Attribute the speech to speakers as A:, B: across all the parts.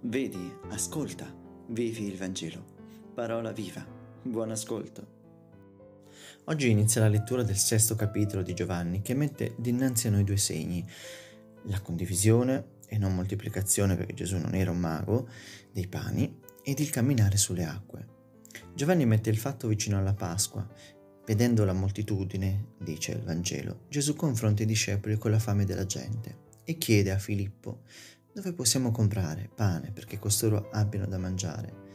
A: Vedi, ascolta, vivi il Vangelo. Parola viva. Buon ascolto. Oggi inizia la lettura del sesto capitolo di Giovanni che mette dinanzi a noi due segni, la condivisione e non moltiplicazione perché Gesù non era un mago, dei pani ed il camminare sulle acque. Giovanni mette il fatto vicino alla Pasqua. Vedendo la moltitudine, dice il Vangelo, Gesù confronta i discepoli con la fame della gente e chiede a Filippo dove possiamo comprare pane perché costoro abbiano da mangiare.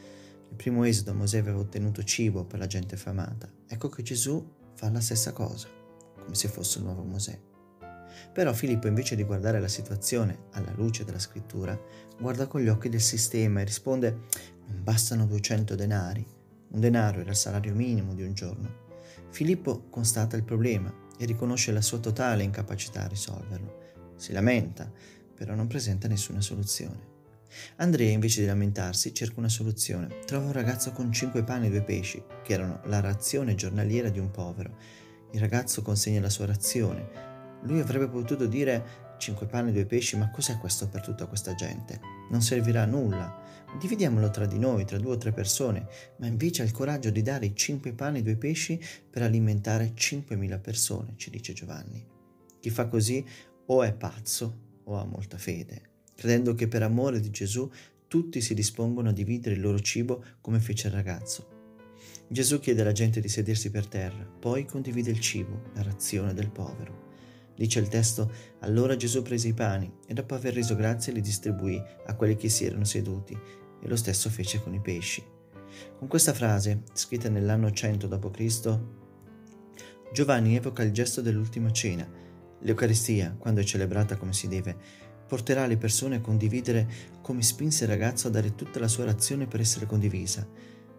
A: Nel primo esodo Mosè aveva ottenuto cibo per la gente affamata. Ecco che Gesù fa la stessa cosa, come se fosse il nuovo Mosè. Però Filippo invece di guardare la situazione alla luce della scrittura, guarda con gli occhi del sistema e risponde non bastano 200 denari. Un denaro era il salario minimo di un giorno. Filippo constata il problema e riconosce la sua totale incapacità a risolverlo. Si lamenta, però non presenta nessuna soluzione. Andrea, invece di lamentarsi, cerca una soluzione. Trova un ragazzo con cinque pani e due pesci, che erano la razione giornaliera di un povero. Il ragazzo consegna la sua razione. Lui avrebbe potuto dire cinque pani e due pesci, ma cos'è questo per tutta questa gente? Non servirà a nulla. Dividiamolo tra di noi, tra due o tre persone, ma invece ha il coraggio di dare i cinque pani e due pesci per alimentare cinquemila persone, ci dice Giovanni. Chi fa così o è pazzo o ha molta fede, credendo che per amore di Gesù tutti si dispongono a dividere il loro cibo come fece il ragazzo. Gesù chiede alla gente di sedersi per terra, poi condivide il cibo, la razione del povero. Dice il testo, allora Gesù prese i pani e dopo aver reso grazie li distribuì a quelli che si erano seduti e lo stesso fece con i pesci. Con questa frase, scritta nell'anno 100 d.C., Giovanni evoca il gesto dell'ultima cena, L'Eucaristia, quando è celebrata come si deve, porterà le persone a condividere come spinse il ragazzo a dare tutta la sua razione per essere condivisa.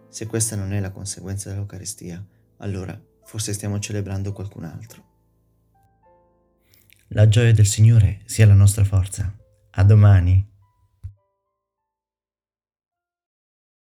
A: Se questa non è la conseguenza dell'Eucaristia, allora forse stiamo celebrando qualcun altro.
B: La gioia del Signore sia la nostra forza. A domani.